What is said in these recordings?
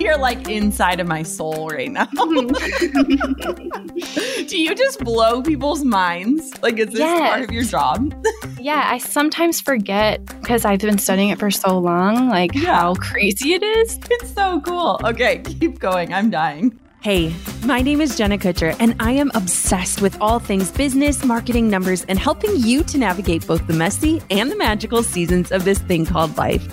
You're like inside of my soul right now. Do you just blow people's minds? Like, is this yes. part of your job? yeah, I sometimes forget because I've been studying it for so long, like yeah. how crazy it is. It's so cool. Okay, keep going. I'm dying. Hey, my name is Jenna Kutcher, and I am obsessed with all things business, marketing, numbers, and helping you to navigate both the messy and the magical seasons of this thing called life.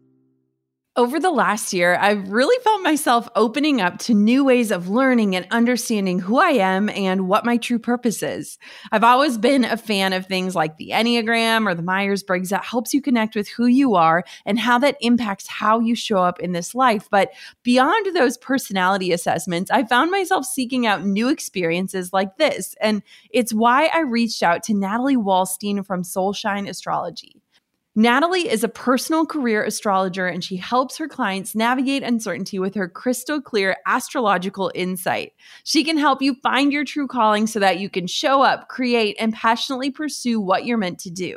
Over the last year, I've really felt myself opening up to new ways of learning and understanding who I am and what my true purpose is. I've always been a fan of things like the Enneagram or the Myers Briggs that helps you connect with who you are and how that impacts how you show up in this life. But beyond those personality assessments, I found myself seeking out new experiences like this. And it's why I reached out to Natalie Walstein from Soulshine Astrology. Natalie is a personal career astrologer and she helps her clients navigate uncertainty with her crystal clear astrological insight. She can help you find your true calling so that you can show up, create, and passionately pursue what you're meant to do.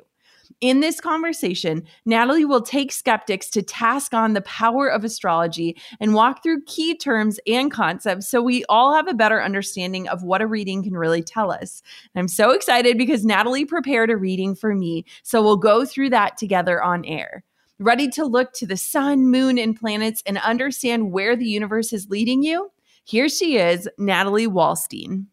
In this conversation, Natalie will take skeptics to task on the power of astrology and walk through key terms and concepts so we all have a better understanding of what a reading can really tell us. I'm so excited because Natalie prepared a reading for me, so we'll go through that together on air. Ready to look to the sun, moon, and planets and understand where the universe is leading you? Here she is, Natalie Walstein.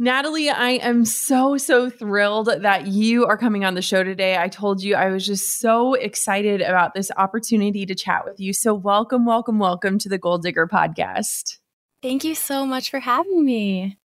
Natalie, I am so, so thrilled that you are coming on the show today. I told you I was just so excited about this opportunity to chat with you. So, welcome, welcome, welcome to the Goal Digger podcast. Thank you so much for having me.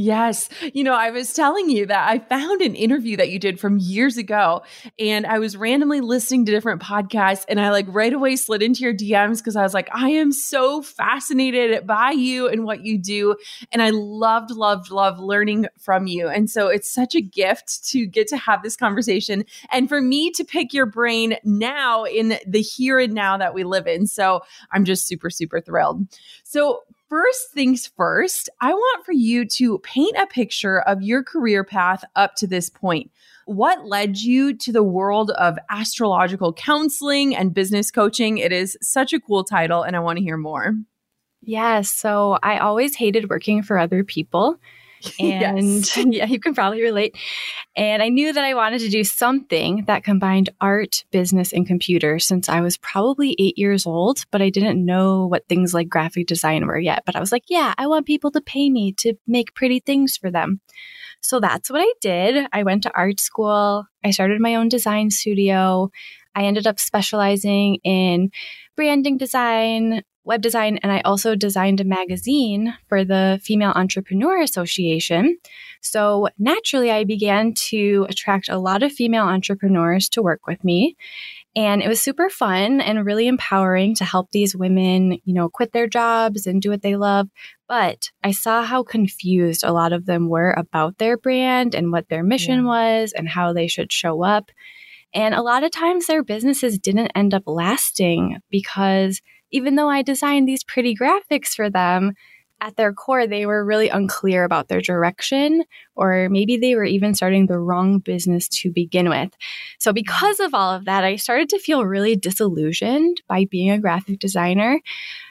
Yes. You know, I was telling you that I found an interview that you did from years ago and I was randomly listening to different podcasts and I like right away slid into your DMs because I was like, I am so fascinated by you and what you do. And I loved, loved, loved learning from you. And so it's such a gift to get to have this conversation and for me to pick your brain now in the here and now that we live in. So I'm just super, super thrilled. So first things first, I want for you to paint a picture of your career path up to this point. What led you to the world of astrological counseling and business coaching? It is such a cool title, and I want to hear more. Yeah, so I always hated working for other people. And yes. yeah, you can probably relate. And I knew that I wanted to do something that combined art, business, and computer since I was probably eight years old, but I didn't know what things like graphic design were yet. But I was like, yeah, I want people to pay me to make pretty things for them. So that's what I did. I went to art school. I started my own design studio. I ended up specializing in branding design, web design, and I also designed a magazine for the Female Entrepreneur Association. So naturally, I began to attract a lot of female entrepreneurs to work with me. And it was super fun and really empowering to help these women, you know, quit their jobs and do what they love. But I saw how confused a lot of them were about their brand and what their mission yeah. was and how they should show up. And a lot of times their businesses didn't end up lasting because even though I designed these pretty graphics for them, at their core, they were really unclear about their direction, or maybe they were even starting the wrong business to begin with. So, because of all of that, I started to feel really disillusioned by being a graphic designer.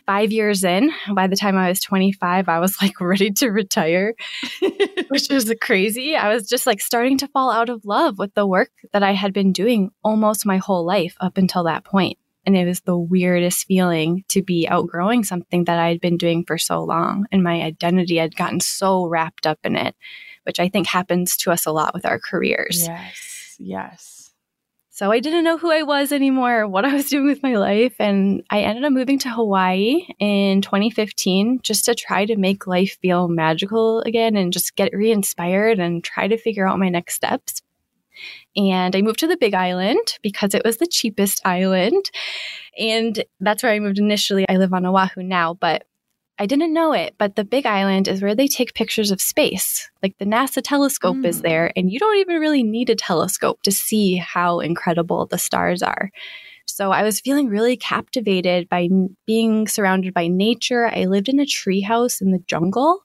Five years in, by the time I was 25, I was like ready to retire, which was crazy. I was just like starting to fall out of love with the work that I had been doing almost my whole life up until that point. And it was the weirdest feeling to be outgrowing something that I had been doing for so long. And my identity had gotten so wrapped up in it, which I think happens to us a lot with our careers. Yes. Yes. So I didn't know who I was anymore, what I was doing with my life. And I ended up moving to Hawaii in 2015 just to try to make life feel magical again and just get re inspired and try to figure out my next steps. And I moved to the Big Island because it was the cheapest island. And that's where I moved initially. I live on Oahu now, but I didn't know it, but the Big Island is where they take pictures of space. Like the NASA telescope mm. is there, and you don't even really need a telescope to see how incredible the stars are. So I was feeling really captivated by being surrounded by nature. I lived in a treehouse in the jungle.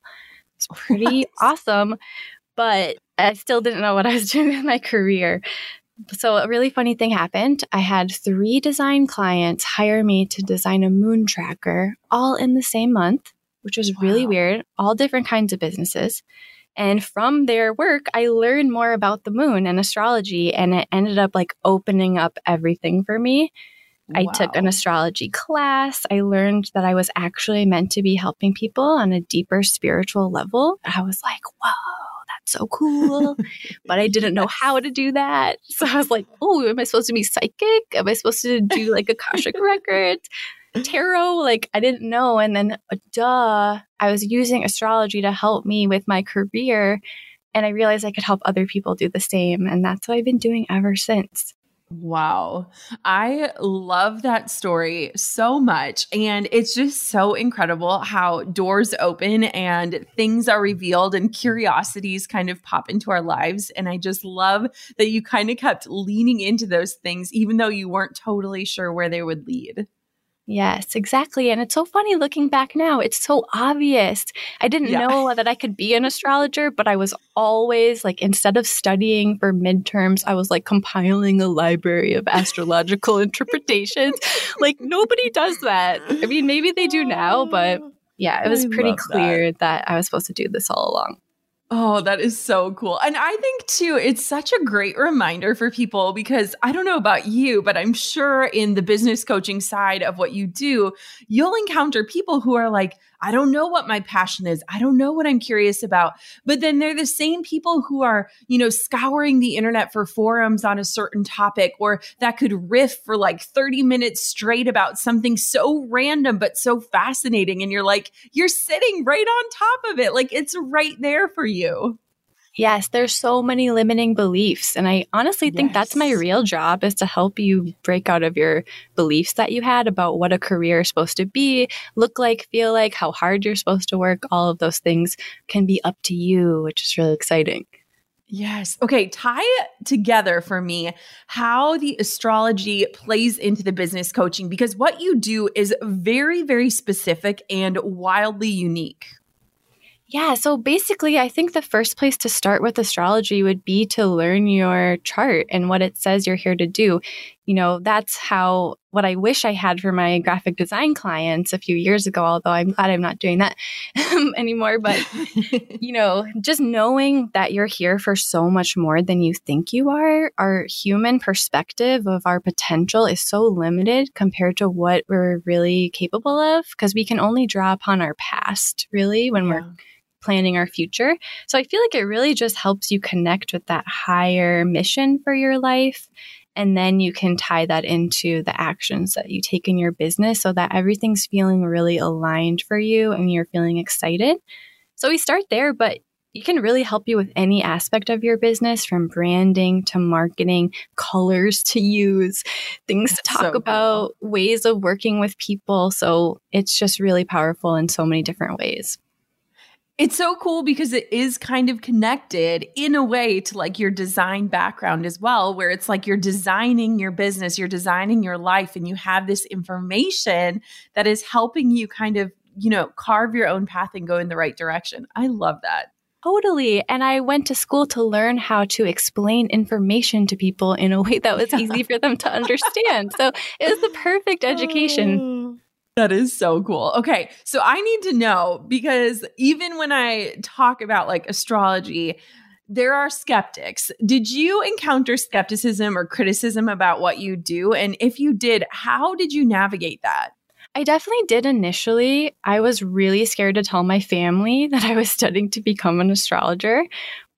It's pretty awesome. But I still didn't know what I was doing with my career. So, a really funny thing happened. I had three design clients hire me to design a moon tracker all in the same month, which was wow. really weird, all different kinds of businesses. And from their work, I learned more about the moon and astrology, and it ended up like opening up everything for me. Wow. I took an astrology class. I learned that I was actually meant to be helping people on a deeper spiritual level. I was like, whoa, so cool. but I didn't know how to do that. So I was like, oh, am I supposed to be psychic? Am I supposed to do like Akashic records? Tarot? Like, I didn't know. And then, uh, duh, I was using astrology to help me with my career. And I realized I could help other people do the same. And that's what I've been doing ever since. Wow. I love that story so much. And it's just so incredible how doors open and things are revealed and curiosities kind of pop into our lives. And I just love that you kind of kept leaning into those things, even though you weren't totally sure where they would lead. Yes, exactly. And it's so funny looking back now. It's so obvious. I didn't yeah. know that I could be an astrologer, but I was always like, instead of studying for midterms, I was like compiling a library of astrological interpretations. Like, nobody does that. I mean, maybe they do now, but yeah, it was pretty clear that. that I was supposed to do this all along. Oh, that is so cool. And I think too, it's such a great reminder for people because I don't know about you, but I'm sure in the business coaching side of what you do, you'll encounter people who are like, I don't know what my passion is. I don't know what I'm curious about. But then they're the same people who are, you know, scouring the internet for forums on a certain topic or that could riff for like 30 minutes straight about something so random but so fascinating. And you're like, you're sitting right on top of it. Like it's right there for you. Yes, there's so many limiting beliefs. And I honestly think yes. that's my real job is to help you break out of your beliefs that you had about what a career is supposed to be, look like, feel like, how hard you're supposed to work. All of those things can be up to you, which is really exciting. Yes. Okay. Tie together for me how the astrology plays into the business coaching because what you do is very, very specific and wildly unique. Yeah. So basically, I think the first place to start with astrology would be to learn your chart and what it says you're here to do. You know, that's how what I wish I had for my graphic design clients a few years ago, although I'm glad I'm not doing that anymore. But, you know, just knowing that you're here for so much more than you think you are, our human perspective of our potential is so limited compared to what we're really capable of because we can only draw upon our past, really, when yeah. we're planning our future. So I feel like it really just helps you connect with that higher mission for your life And then you can tie that into the actions that you take in your business so that everything's feeling really aligned for you and you're feeling excited. So we start there, but you can really help you with any aspect of your business from branding to marketing, colors to use, things That's to talk so about, cool. ways of working with people. So it's just really powerful in so many different ways. It's so cool because it is kind of connected in a way to like your design background as well, where it's like you're designing your business, you're designing your life, and you have this information that is helping you kind of, you know, carve your own path and go in the right direction. I love that. Totally. And I went to school to learn how to explain information to people in a way that was easy for them to understand. So it was the perfect education. Oh. That is so cool. Okay. So I need to know because even when I talk about like astrology, there are skeptics. Did you encounter skepticism or criticism about what you do? And if you did, how did you navigate that? I definitely did initially. I was really scared to tell my family that I was studying to become an astrologer,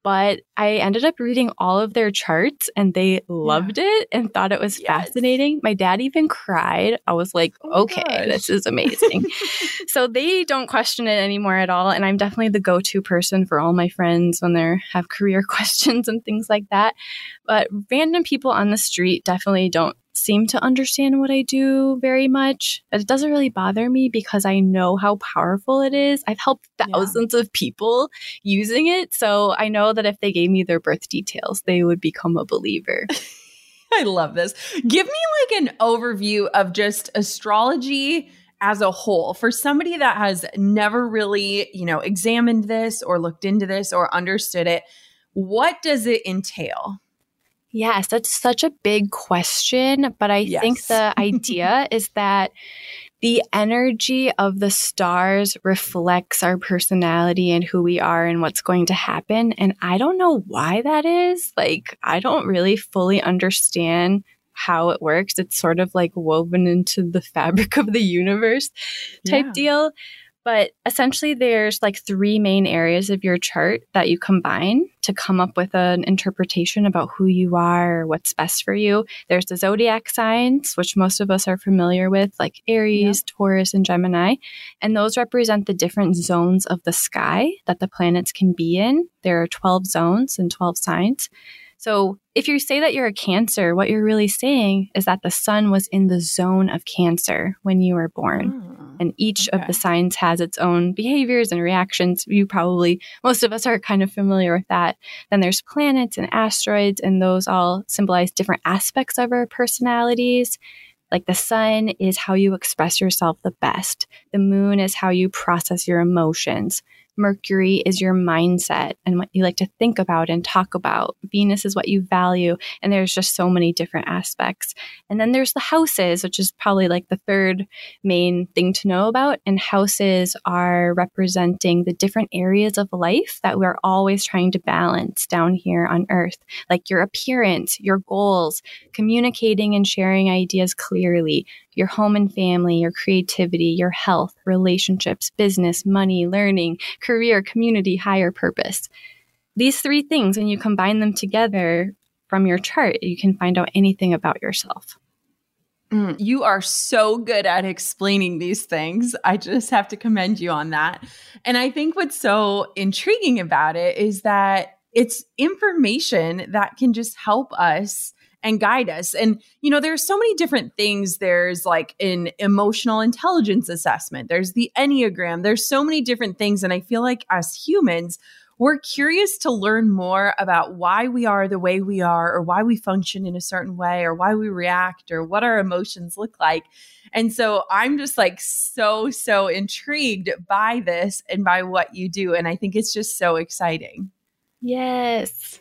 but I ended up reading all of their charts and they loved yeah. it and thought it was yes. fascinating. My dad even cried. I was like, oh okay, gosh. this is amazing. so they don't question it anymore at all. And I'm definitely the go to person for all my friends when they have career questions and things like that. But random people on the street definitely don't seem to understand what I do very much. But it doesn't really bother me because I know how powerful it is. I've helped thousands yeah. of people using it. So I know that if they gave me their birth details, they would become a believer. I love this. Give me like an overview of just astrology as a whole for somebody that has never really, you know, examined this or looked into this or understood it. What does it entail? Yes, that's such a big question. But I yes. think the idea is that the energy of the stars reflects our personality and who we are and what's going to happen. And I don't know why that is. Like, I don't really fully understand how it works. It's sort of like woven into the fabric of the universe type yeah. deal. But essentially, there's like three main areas of your chart that you combine to come up with an interpretation about who you are, or what's best for you. There's the zodiac signs, which most of us are familiar with, like Aries. Taurus, and Gemini. And those represent the different zones of the sky that the planets can be in. There are 12 zones and 12 signs. So if you say that you're a Cancer, what you're really saying is that the sun was in the zone of Cancer when you were born. Oh, and each okay. of the signs has its own behaviors and reactions. You probably, most of us are kind of familiar with that. Then there's planets and asteroids, and those all symbolize different aspects of our personalities. Like the sun is how you express yourself the best. The moon is how you process your emotions. Mercury is your mindset and what you like to think about and talk about. Venus is what you value. And there's just so many different aspects. And then there's the houses, which is probably like the third main thing to know about. And houses are representing the different areas of life that we're always trying to balance down here on earth, like your appearance, your goals, communicating and sharing ideas clearly, your home and family, your creativity, your health, relationships, business, money, learning, career, community, higher purpose. These three things, when you combine them together from your chart, you can find out anything about yourself. Mm, you are so good at explaining these things. I just have to commend you on that. And I think what's so intriguing about it is that it's information that can just help us and guide us. And, you know, there's so many different things. There's like an emotional intelligence assessment, there's the Enneagram, there's so many different things. And I feel like as humans, we're curious to learn more about why we are the way we are, or why we function in a certain way, or why we react, or what our emotions look like. And so I'm just like so, so intrigued by this and by what you do. And I think it's just so exciting. Yes.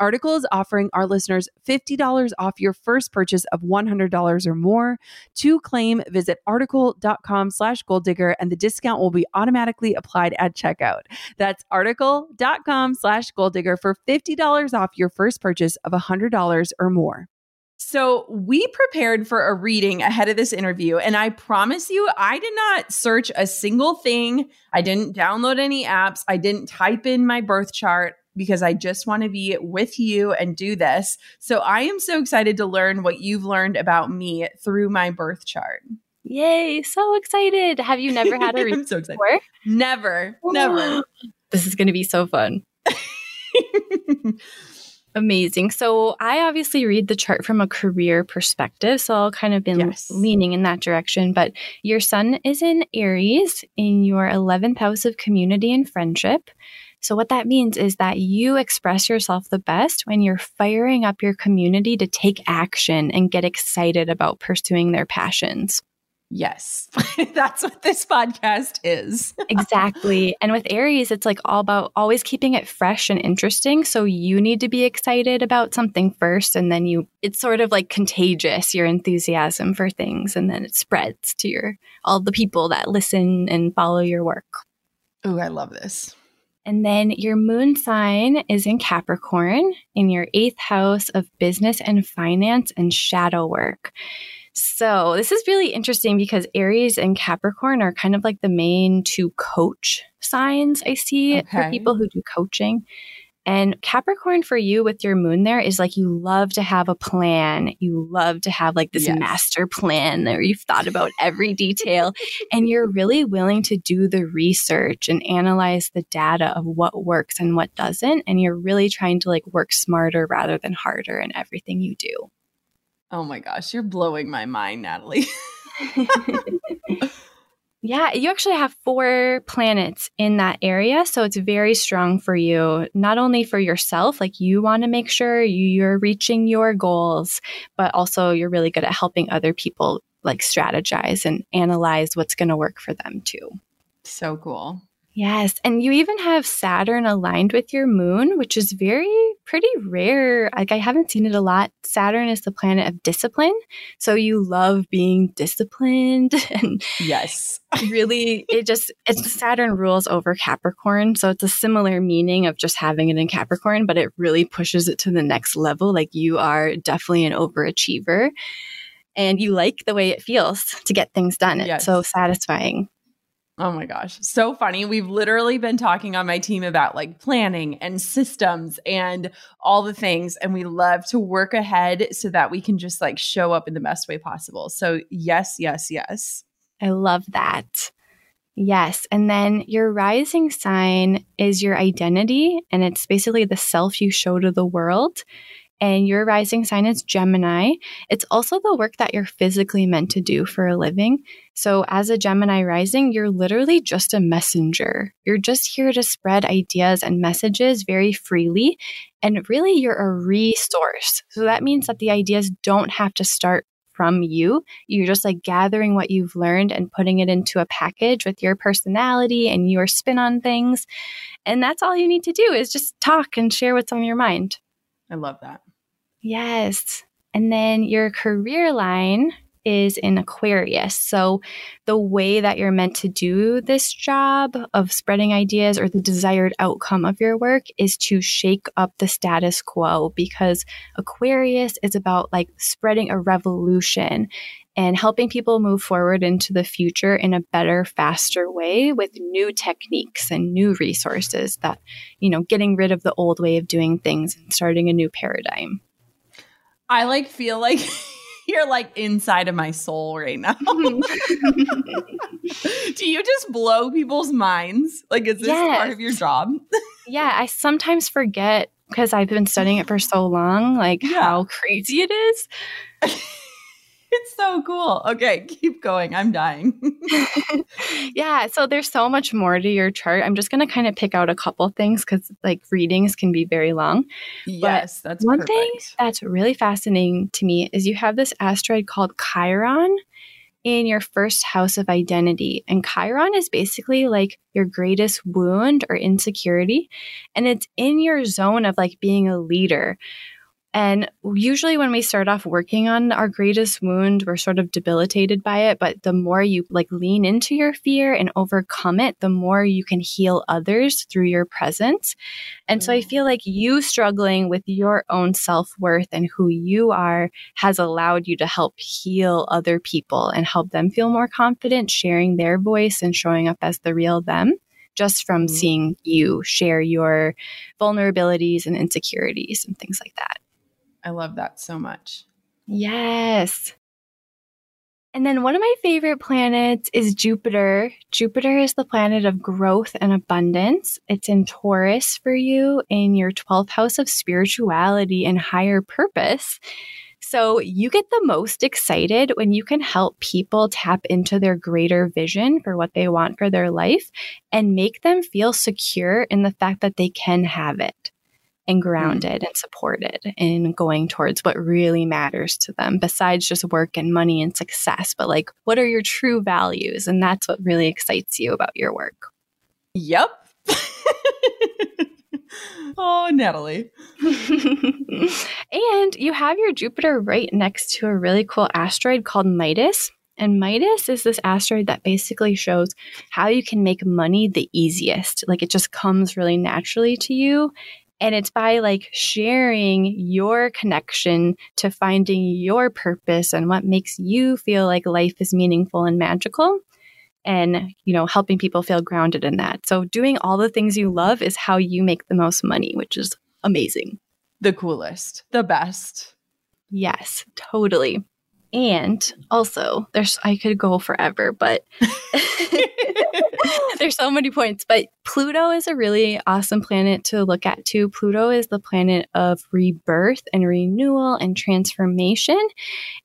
Article is offering our listeners $50 off your first purchase of $100 or more. To claim, visit article.com slash goal digger and the discount will be automatically applied at checkout. That's article.com slash goal digger for $50 off your first purchase of $100 or more. So, we prepared for a reading ahead of this interview, and I promise you, I did not search a single thing. I didn't download any apps. I didn't type in my birth chart because I just want to be with you and do this. So I am so excited to learn what you've learned about me through my birth chart. Yay, so excited. Have you never had a reading so excited. before? Never, never. this is going to be so fun. Amazing. So I obviously read the chart from a career perspective. So I'll kind of been yes. leaning in that direction. But your sun is in Aries in your 11th house of community and friendship. So, what that means is that you express yourself the best when you're firing up your community to take action and get excited about pursuing their passions. Yes, that's what this podcast is. exactly. And with Aries, it's like all about always keeping it fresh and interesting. So you need to be excited about something first, and then you, it's sort of like contagious, your enthusiasm for things, and then it spreads to your, all the people that listen and follow your work. Oh, I love this. And then your moon sign is in Capricorn in your eighth house of business and finance and shadow work. So, this is really interesting because Aries and Capricorn are kind of like the main two coach signs I see okay. for people who do coaching. And Capricorn for you with your moon there is like you love to have a plan. You love to have like this yes. master plan where you've thought about every detail and you're really willing to do the research and analyze the data of what works and what doesn't. And you're really trying to like work smarter rather than harder in everything you do. Oh my gosh, you're blowing my mind, Natalie. Yeah, you actually have four planets in that area. So it's very strong for you, not only for yourself, like you want to make sure you're reaching your goals, but also you're really good at helping other people like strategize and analyze what's going to work for them too. So cool. Yes. And you even have Saturn aligned with your moon, which is very pretty rare. Like I haven't seen it a lot. Saturn is the planet of discipline. So you love being disciplined and yes. really it just it's Saturn rules over Capricorn. So it's a similar meaning of just having it in Capricorn, but it really pushes it to the next level. Like you are definitely an overachiever and you like the way it feels to get things done. Yes. It's so satisfying. Oh my gosh, so funny. We've literally been talking on my team about like planning and systems and all the things. And we love to work ahead so that we can just like show up in the best way possible. So, yes, yes, yes. I love that. Yes. And then your rising sign is your identity, and it's basically the self you show to the world and your rising sign is Gemini, it's also the work that you're physically meant to do for a living. So, as a Gemini rising, you're literally just a messenger. You're just here to spread ideas and messages very freely. And really, you're a resource. So, that means that the ideas don't have to start from you. You're just like gathering what you've learned and putting it into a package with your personality and your spin on things. And that's all you need to do is just talk and share what's on your mind. I love that. Yes. And then your career line is in Aquarius. So, the way that you're meant to do this job of spreading ideas or the desired outcome of your work is to shake up the status quo because Aquarius is about like spreading a revolution and helping people move forward into the future in a better, faster way with new techniques and new resources that, you know, getting rid of the old way of doing things and starting a new paradigm. I like feel like you're like inside of my soul right now. Do you just blow people's minds? Like, is this yes. part of your job? yeah, I sometimes forget because I've been studying it for so long, like yeah. how crazy it is. It's so cool. Okay, keep going. I'm dying. yeah, so there's so much more to your chart. I'm just going to kind of pick out a couple things cuz like readings can be very long. Yes, but that's one perfect. thing that's really fascinating to me is you have this asteroid called Chiron in your first house of identity. And Chiron is basically like your greatest wound or insecurity. And it's in your zone of like being a leader, and usually, when we start off working on our greatest wound, we're sort of debilitated by it. But the more you like lean into your fear and overcome it, the more you can heal others through your presence. And so I feel like you struggling with your own self worth and who you are has allowed you to help heal other people and help them feel more confident sharing their voice and showing up as the real them just from mm-hmm. seeing you share your vulnerabilities and insecurities and things like that. I love that so much. Yes. And then one of my favorite planets is Jupiter. Jupiter is the planet of growth and abundance. It's in Taurus for you in your 12th house of spirituality and higher purpose. So you get the most excited when you can help people tap into their greater vision for what they want for their life and make them feel secure in the fact that they can have it and mm-hmm. grounded and supported in going towards what really matters to them besides just work and money and success but like what are your true values and that's what really excites you about your work yep oh natalie and you have your jupiter right next to a really cool asteroid called midas and Midas is this asteroid that basically shows how you can make money the easiest. Like it just comes really naturally to you. And it's by like sharing your connection to finding your purpose and what makes you feel like life is meaningful and magical and you know helping people feel grounded in that. So doing all the things you love is how you make the most money, which is amazing. The coolest, the best. Yes, totally. And also, there's I could go forever, but there's so many points. But Pluto is a really awesome planet to look at too. Pluto is the planet of rebirth and renewal and transformation.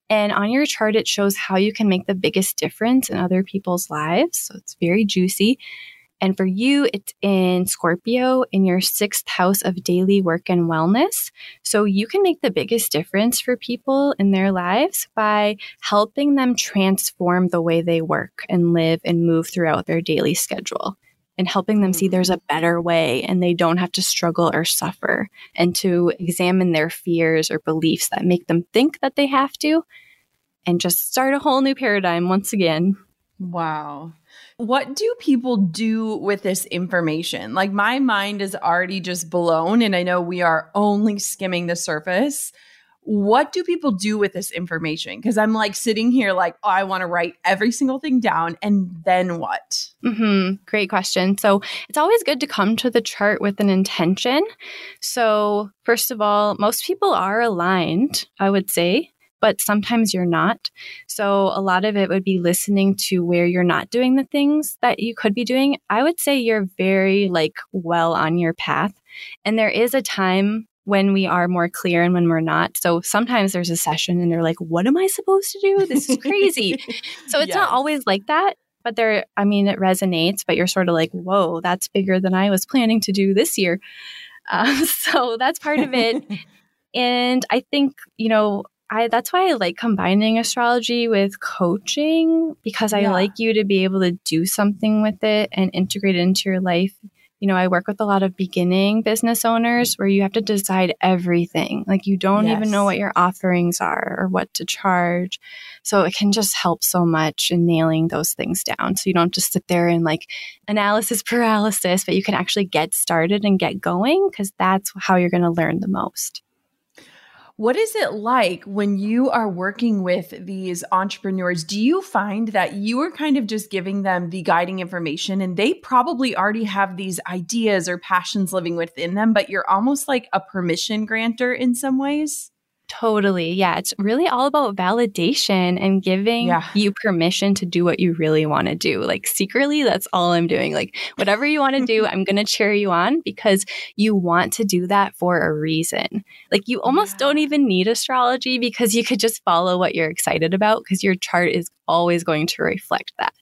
And on your chart, it shows how you can make the biggest difference in other people's lives. So it's very juicy. And for you, it's in Scorpio in your sixth house of daily work and wellness. So you can make the biggest difference for people in their lives by helping them transform the way they work and live and move throughout their daily schedule. and helping them see there's a mm-hmm. better way and they don't have to struggle or suffer and to examine their fears or beliefs that make them think that they have to and just start a whole new paradigm once again. Wow. What do people do with this information? Like, my mind is already just blown, and I know we are only skimming the surface. What do people do with this information? Because I'm like sitting here, like, oh, I want to write every single thing down, and then what? Mm-hmm. Great question. So, it's always good to come to the chart with an intention. So, first of all, most people are aligned, I would say but sometimes you're not. So a lot of it would be listening to where you're not doing the things that you could be doing. I would say you're very like well on your path. And there is a time when we are more clear and when we're not. So sometimes there's a session and they're like, what am I supposed to do? This is crazy. so it's yes. not always like that. But there, I mean, it resonates, but you're sort of like, whoa, that's bigger than I was planning to do this year. Uh, so that's part of it. and I think, you know, I that's why I like combining astrology with coaching because I yeah. like you to be able to do something with it and integrate it into your life. You know, I work with a lot of beginning business owners where you have to decide everything. Like you don't yes. even know what your offerings are or what to charge. So it can just help so much in nailing those things down. So you don't just sit there and like analysis paralysis, but you can actually get started and get going because that's how you're going to learn the most. What is it like when you are working with these entrepreneurs? Do you find that you are kind of just giving them the guiding information and they probably already have these ideas or passions living within them, but you're almost like a permission granter in some ways? Totally. Yeah. It's really all about validation and giving yeah. you permission to do what you really want to do. Like secretly, that's all I'm doing. Like whatever you want to do, I'm going to cheer you on because you want to do that for a reason. Like you almost yeah. don't even need astrology because you could just follow what you're excited about because your chart is always going to reflect that.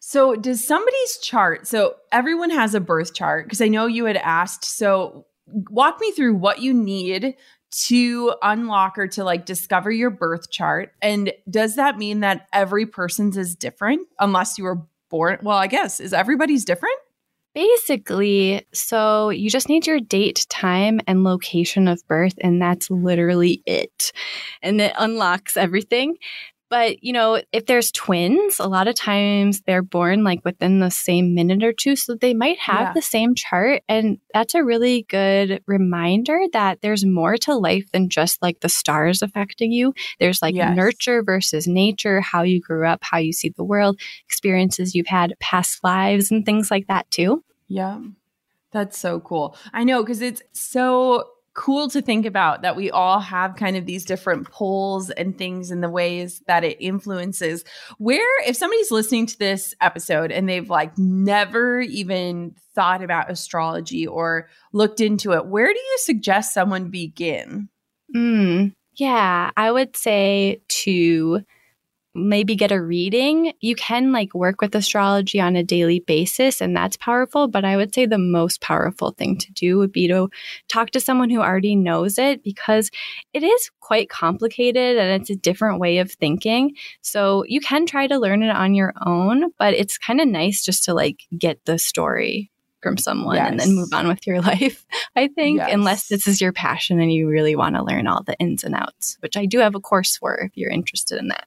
So, does somebody's chart? So, everyone has a birth chart because I know you had asked. So, walk me through what you need to unlock or to like discover your birth chart. And does that mean that every person's is different unless you were born? Well, I guess is everybody's different? Basically, so you just need your date, time, and location of birth, and that's literally it. And it unlocks everything. But, you know, if there's twins, a lot of times they're born like within the same minute or two. So they might have yeah. the same chart. And that's a really good reminder that there's more to life than just like the stars affecting you. There's like yes. nurture versus nature, how you grew up, how you see the world, experiences you've had, past lives, and things like that too. Yeah. That's so cool. I know because it's so cool to think about that we all have kind of these different poles and things and the ways that it influences. Where, if somebody's listening to this episode and they've like never even thought about astrology or looked into it, where do you suggest someone begin? Mm, yeah, I would say to maybe get a reading. You can like work with astrology on a daily basis, and that's powerful. But I would say the most powerful thing to do would be to talk to someone who already knows it because it is quite complicated and it's a different way of thinking. So you can try to learn it on your own, but it's kind of nice just to like get the story from someone yes. and then move on with your life, I think, yes. unless this is your passion and you really want to learn all the ins and outs, which I do have a course for if you're interested in that.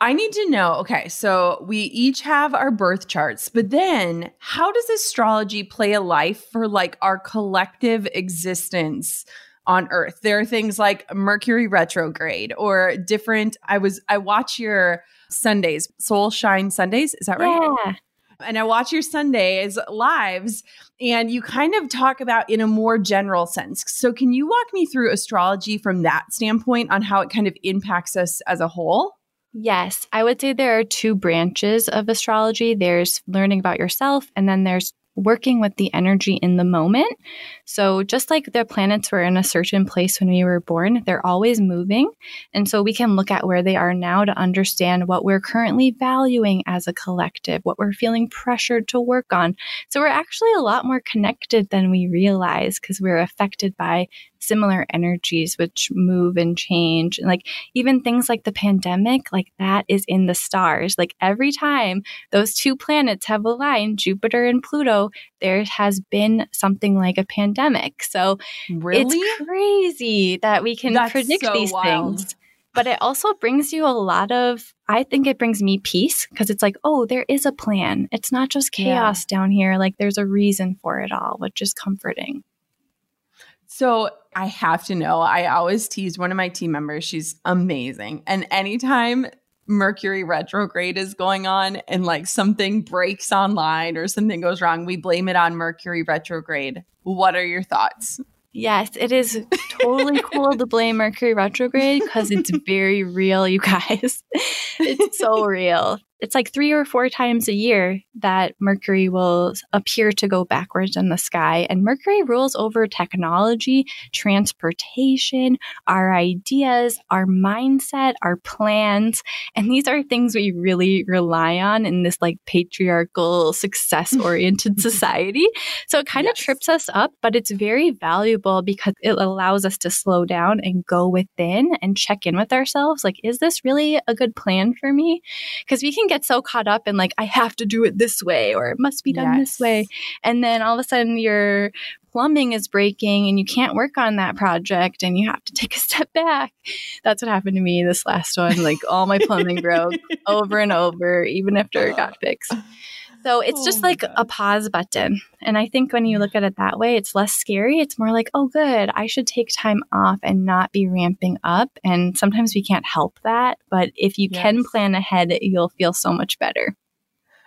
I need to know okay, so we each have our birth charts, but then how does astrology play a life for like our collective existence? on earth there are things like mercury retrograde or different i was i watch your sundays Soulshine sundays is that right yeah And I watch your Sundays lives and you kind of talk about in a more general sense. So, can you walk me through astrology from that standpoint on how it kind of impacts us as a whole? Yes, I would say there are two branches of astrology there's learning about yourself, and then there's working with the energy in the moment. So, just like the planets were in a certain place when we were born, they're always moving. And so, we can look at where they are now to understand what we're currently valuing as a collective, what we're feeling pressured to work on. So, we're actually a lot more connected than we realize because we're affected by similar energies which move and change. And like even things like the pandemic, like that is in the stars. Like every time those two planets have aligned, Jupiter and Pluto, there has been something like a pandemic. So really? it's crazy that we can That's predict so these wild. things. But it also brings you a lot of, I think it brings me peace because it's like, oh, there is a plan. It's not just chaos yeah. down here. Like there's a reason for it all, which is comforting. So I have to know. I always tease one of my team members. She's amazing. And anytime Mercury retrograde is going on and like something breaks online or something goes wrong, we blame it on Mercury retrograde. What are your thoughts? Yes, it is totally cool to blame Mercury retrograde because it's very real, you guys. it's so real it's like three or four times a year that Mercury will appear to go backwards in the sky. And Mercury rules over technology, transportation, our ideas, our mindset, our plans. And these are things we really rely on in this like patriarchal, success oriented society. So it kind of yes. trips us up, but it's very valuable because it allows us to slow down and go within and check in with ourselves. Like, is this really a good plan for me? Because we can get get so caught up in like, I have to do it this way or it must be done yes. this way. And then all of a sudden your plumbing is breaking and you can't work on that project and you have to take a step back. That's what happened to me this last one. Like all my plumbing broke over and over, even after it got fixed. So it's oh just like God. a pause button. And I think when you look at it that way, it's less scary. It's more like, oh, good, I should take time off and not be ramping up. And sometimes we can't help that. But if you yes. can plan ahead, you'll feel so much better.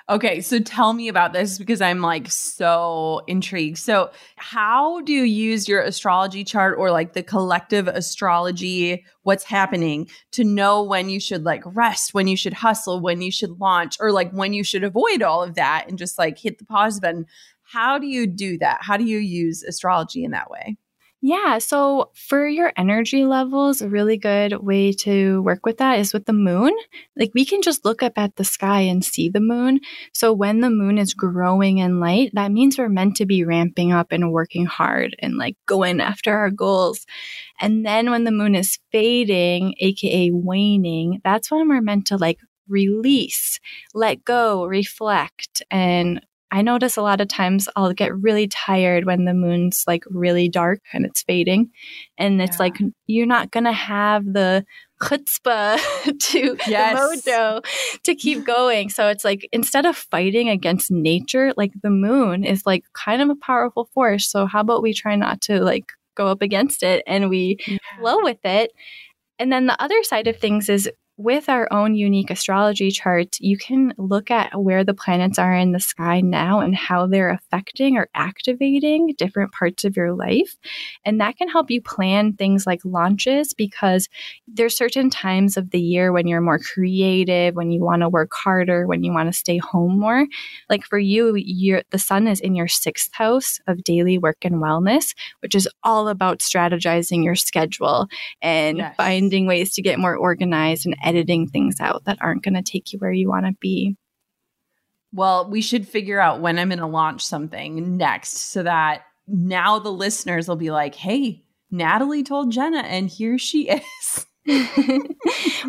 Okay, so tell me about this because I'm like so intrigued. So, how do you use your astrology chart or like the collective astrology, what's happening to know when you should like rest, when you should hustle, when you should launch, or like when you should avoid all of that and just like hit the pause button? How do you do that? How do you use astrology in that way? Yeah. So for your energy levels, a really good way to work with that is with the moon. Like we can just look up at the sky and see the moon. So when the moon is growing in light, that means we're meant to be ramping up and working hard and like going after our goals. And then when the moon is fading, AKA waning, that's when we're meant to like release, let go, reflect, and I notice a lot of times I'll get really tired when the moon's like really dark and it's fading. And it's yeah. like, you're not going to have the chutzpah to yes. the mojo to keep going. So it's like, instead of fighting against nature, like the moon is like kind of a powerful force. So how about we try not to like go up against it and we yeah. flow with it? And then the other side of things is with our own unique astrology chart, you can look at where the planets are in the sky now and how they're affecting or activating different parts of your life. And that can help you plan things like launches because there's certain times of the year when you're more creative, when you want to work harder, when you want to stay home more. Like for you, the sun is in your sixth house of daily work and wellness, which is all about strategizing your schedule and yes. finding ways to get more organized and editing things out that aren't going to take you where you want to be. Well, we should figure out when I'm going to launch something next so that now the listeners will be like, hey, Natalie told Jenna, and here she is.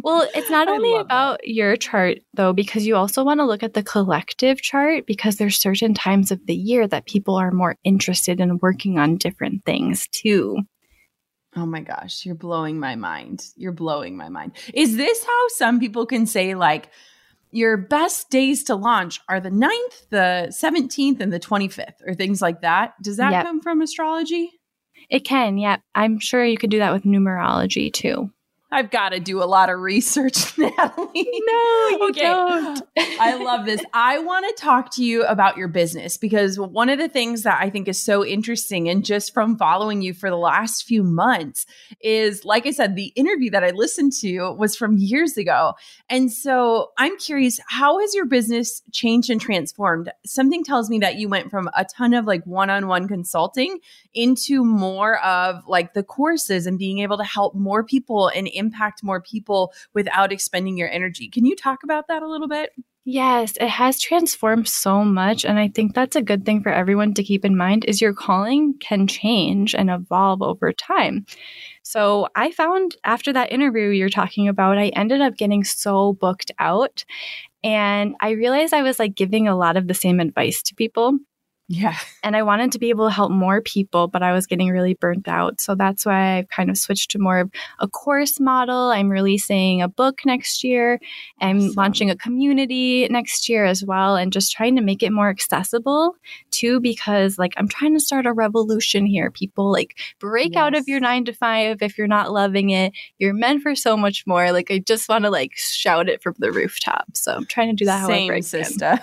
well, it's not only about that. your chart though, because you also want to look at the collective chart because there's certain times of the year that people are more interested in working on different things too. Oh my gosh, you're blowing my mind. You're blowing my mind. Is this how some people can say, like, your best days to launch are the 9th, the 17th, and the 25th, or things like that? Does that yep. come from astrology? It can, yeah. I'm sure you could do that with numerology too. I've got to do a lot of research, Natalie. No, you okay. don't. I love this. I want to talk to you about your business because one of the things that I think is so interesting, and just from following you for the last few months, is like I said, the interview that I listened to was from years ago. And so I'm curious, how has your business changed and transformed? Something tells me that you went from a ton of like one on one consulting into more of like the courses and being able to help more people and impact more people without expending your energy. Can you talk about that a little bit? Yes, it has transformed so much and I think that's a good thing for everyone to keep in mind is your calling can change and evolve over time. So, I found after that interview you're talking about, I ended up getting so booked out and I realized I was like giving a lot of the same advice to people yeah. And I wanted to be able to help more people, but I was getting really burnt out. So that's why I've kind of switched to more of a course model. I'm releasing a book next year. I'm awesome. launching a community next year as well, and just trying to make it more accessible too, because like I'm trying to start a revolution here. People like break yes. out of your nine to five if you're not loving it. You're meant for so much more. Like I just want to like shout it from the rooftop. So I'm trying to do that Same, however I sister.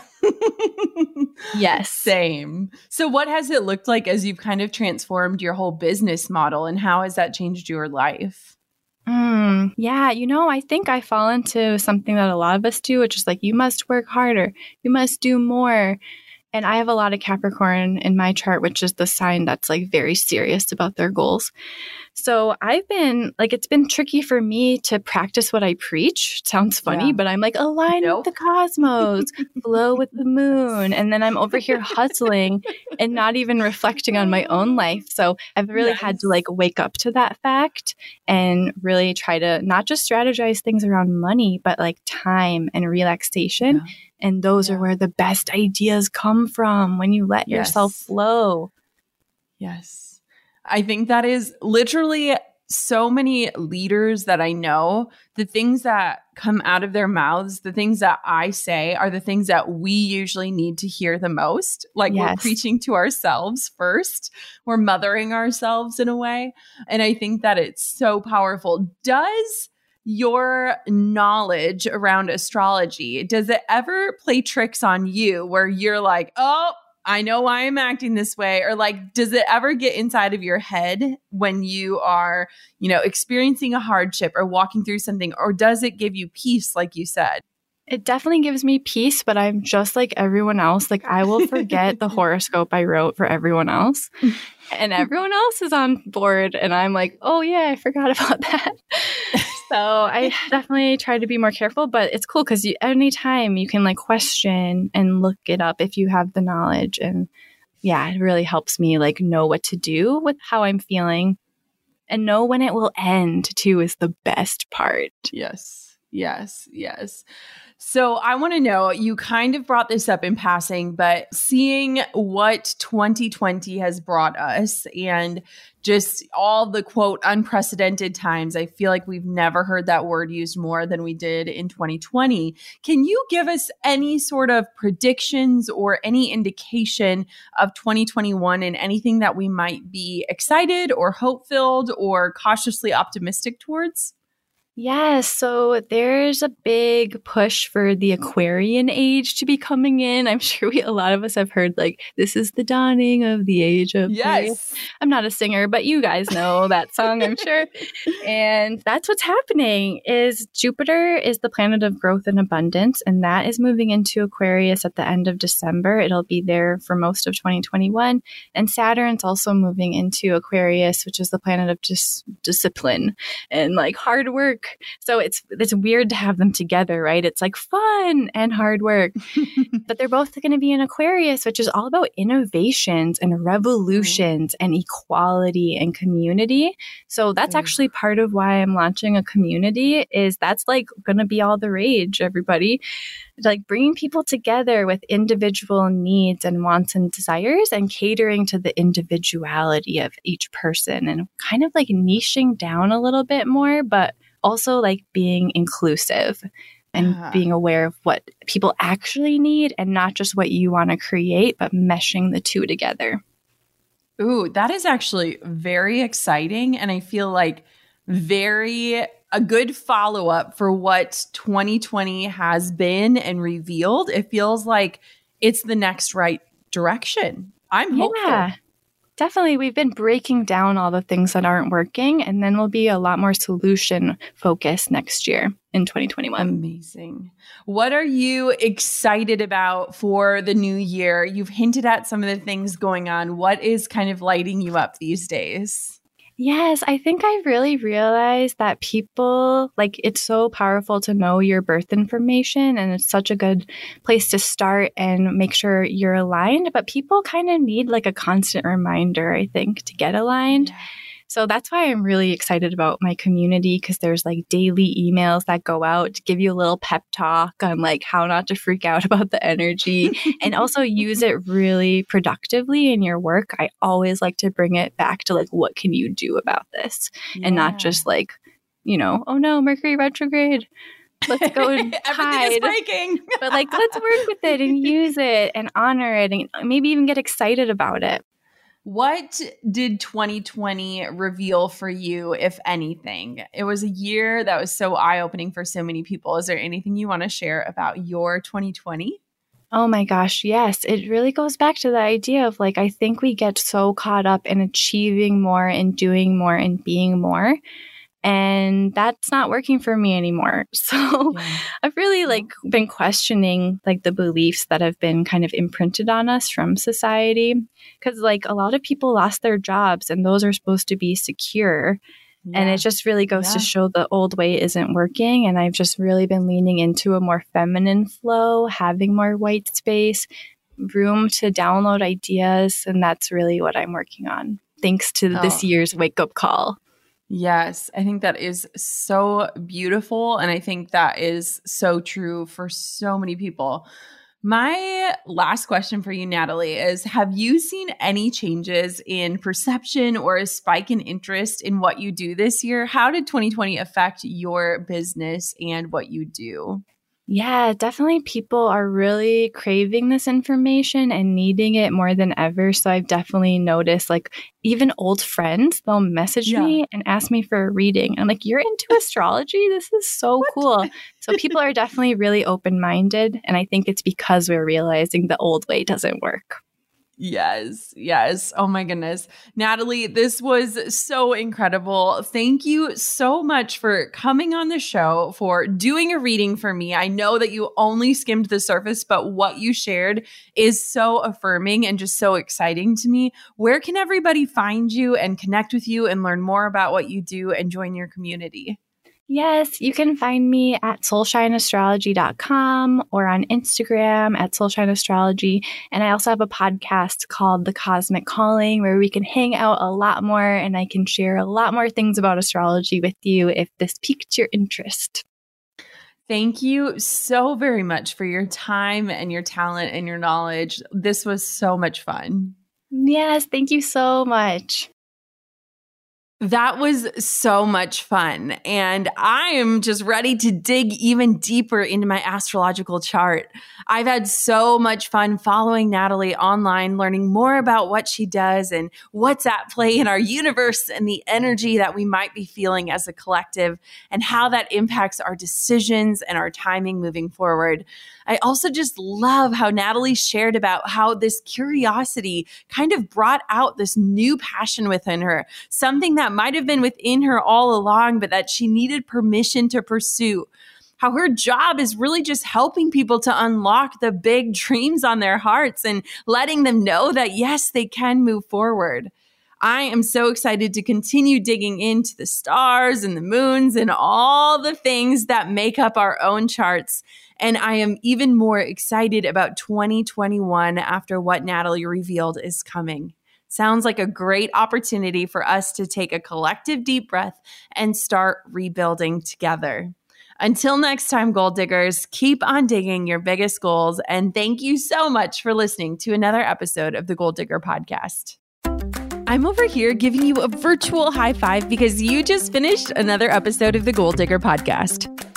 Yes. Same. So, what has it looked like as you've kind of transformed your whole business model and how has that changed your life? Mm, yeah, you know, I think I fall into something that a lot of us do, which is like, you must work harder, you must do more. And I have a lot of Capricorn in my chart, which is the sign that's like very serious about their goals. So I've been like, it's been tricky for me to practice what I preach. It sounds funny, yeah. but I'm like, align nope. with the cosmos, flow with the moon. And then I'm over here hustling and not even reflecting on my own life. So I've really yes. had to like wake up to that fact and really try to not just strategize things around money, but like time and relaxation. Yeah. And those yeah. are where the best ideas come from when you let yes. yourself flow. Yes. I think that is literally so many leaders that I know, the things that come out of their mouths, the things that I say are the things that we usually need to hear the most. Like yes. we're preaching to ourselves first, we're mothering ourselves in a way. And I think that it's so powerful. Does your knowledge around astrology, does it ever play tricks on you where you're like, oh, I know why I'm acting this way? Or like, does it ever get inside of your head when you are, you know, experiencing a hardship or walking through something? Or does it give you peace, like you said? It definitely gives me peace, but I'm just like everyone else. Like, I will forget the horoscope I wrote for everyone else, and everyone else is on board. And I'm like, oh, yeah, I forgot about that. so I definitely try to be more careful, but it's cool because anytime you can like question and look it up if you have the knowledge. And yeah, it really helps me like know what to do with how I'm feeling and know when it will end too is the best part. Yes. Yes. Yes. So I want to know you kind of brought this up in passing, but seeing what 2020 has brought us and just all the quote unprecedented times, I feel like we've never heard that word used more than we did in 2020. Can you give us any sort of predictions or any indication of 2021 and anything that we might be excited or hope filled or cautiously optimistic towards? Yes, so there's a big push for the Aquarian age to be coming in. I'm sure we a lot of us have heard like this is the dawning of the age of Yes. I'm not a singer, but you guys know that song, I'm sure. And that's what's happening is Jupiter is the planet of growth and abundance and that is moving into Aquarius at the end of December. It'll be there for most of 2021 and Saturn's also moving into Aquarius, which is the planet of just discipline and like hard work so it's it's weird to have them together, right? It's like fun and hard work. but they're both going to be in Aquarius, which is all about innovations and revolutions mm. and equality and community. So that's mm. actually part of why I'm launching a community is that's like going to be all the rage, everybody like bringing people together with individual needs and wants and desires and catering to the individuality of each person and kind of like niching down a little bit more, but also like being inclusive and uh-huh. being aware of what people actually need and not just what you want to create, but meshing the two together. Ooh, that is actually very exciting. And I feel like very a good follow up for what 2020 has been and revealed. It feels like it's the next right direction. I'm hopeful. Yeah. Definitely, we've been breaking down all the things that aren't working, and then we'll be a lot more solution focused next year in 2021. Amazing. What are you excited about for the new year? You've hinted at some of the things going on. What is kind of lighting you up these days? Yes, I think I really realized that people like it's so powerful to know your birth information and it's such a good place to start and make sure you're aligned. But people kind of need like a constant reminder, I think, to get aligned. Yeah. So that's why I'm really excited about my community because there's like daily emails that go out to give you a little pep talk on like how not to freak out about the energy and also use it really productively in your work. I always like to bring it back to like, what can you do about this? Yeah. And not just like, you know, oh no, Mercury retrograde let's go and hide. breaking. but like let's work with it and use it and honor it and maybe even get excited about it. What did 2020 reveal for you, if anything? It was a year that was so eye opening for so many people. Is there anything you want to share about your 2020? Oh my gosh, yes. It really goes back to the idea of like, I think we get so caught up in achieving more and doing more and being more and that's not working for me anymore so yeah. i've really like been questioning like the beliefs that have been kind of imprinted on us from society because like a lot of people lost their jobs and those are supposed to be secure yeah. and it just really goes yeah. to show the old way isn't working and i've just really been leaning into a more feminine flow having more white space room to download ideas and that's really what i'm working on thanks to oh. this year's wake up call Yes, I think that is so beautiful. And I think that is so true for so many people. My last question for you, Natalie, is Have you seen any changes in perception or a spike in interest in what you do this year? How did 2020 affect your business and what you do? Yeah, definitely people are really craving this information and needing it more than ever. So I've definitely noticed like even old friends, they'll message yeah. me and ask me for a reading. I'm like, you're into astrology? This is so what? cool. So people are definitely really open minded. And I think it's because we're realizing the old way doesn't work. Yes, yes. Oh my goodness. Natalie, this was so incredible. Thank you so much for coming on the show, for doing a reading for me. I know that you only skimmed the surface, but what you shared is so affirming and just so exciting to me. Where can everybody find you and connect with you and learn more about what you do and join your community? Yes, you can find me at soulshineastrology.com or on Instagram at soulshineastrology. And I also have a podcast called The Cosmic Calling where we can hang out a lot more and I can share a lot more things about astrology with you if this piqued your interest. Thank you so very much for your time and your talent and your knowledge. This was so much fun. Yes, thank you so much. That was so much fun. And I am just ready to dig even deeper into my astrological chart. I've had so much fun following Natalie online, learning more about what she does and what's at play in our universe and the energy that we might be feeling as a collective and how that impacts our decisions and our timing moving forward. I also just love how Natalie shared about how this curiosity kind of brought out this new passion within her, something that might have been within her all along, but that she needed permission to pursue how her job is really just helping people to unlock the big dreams on their hearts and letting them know that, yes, they can move forward. I am so excited to continue digging into the stars and the moons and all the things that make up our own charts. And I am even more excited about 2021 after what Natalie revealed is coming. Sounds like a great opportunity for us to take a collective deep breath and start rebuilding together. Until next time, goal diggers, keep on digging your biggest goals. And thank you so much for listening to another episode of the Goal Digger Podcast. I'm over here giving you a virtual high five because you just finished another episode of the Goal Digger Podcast.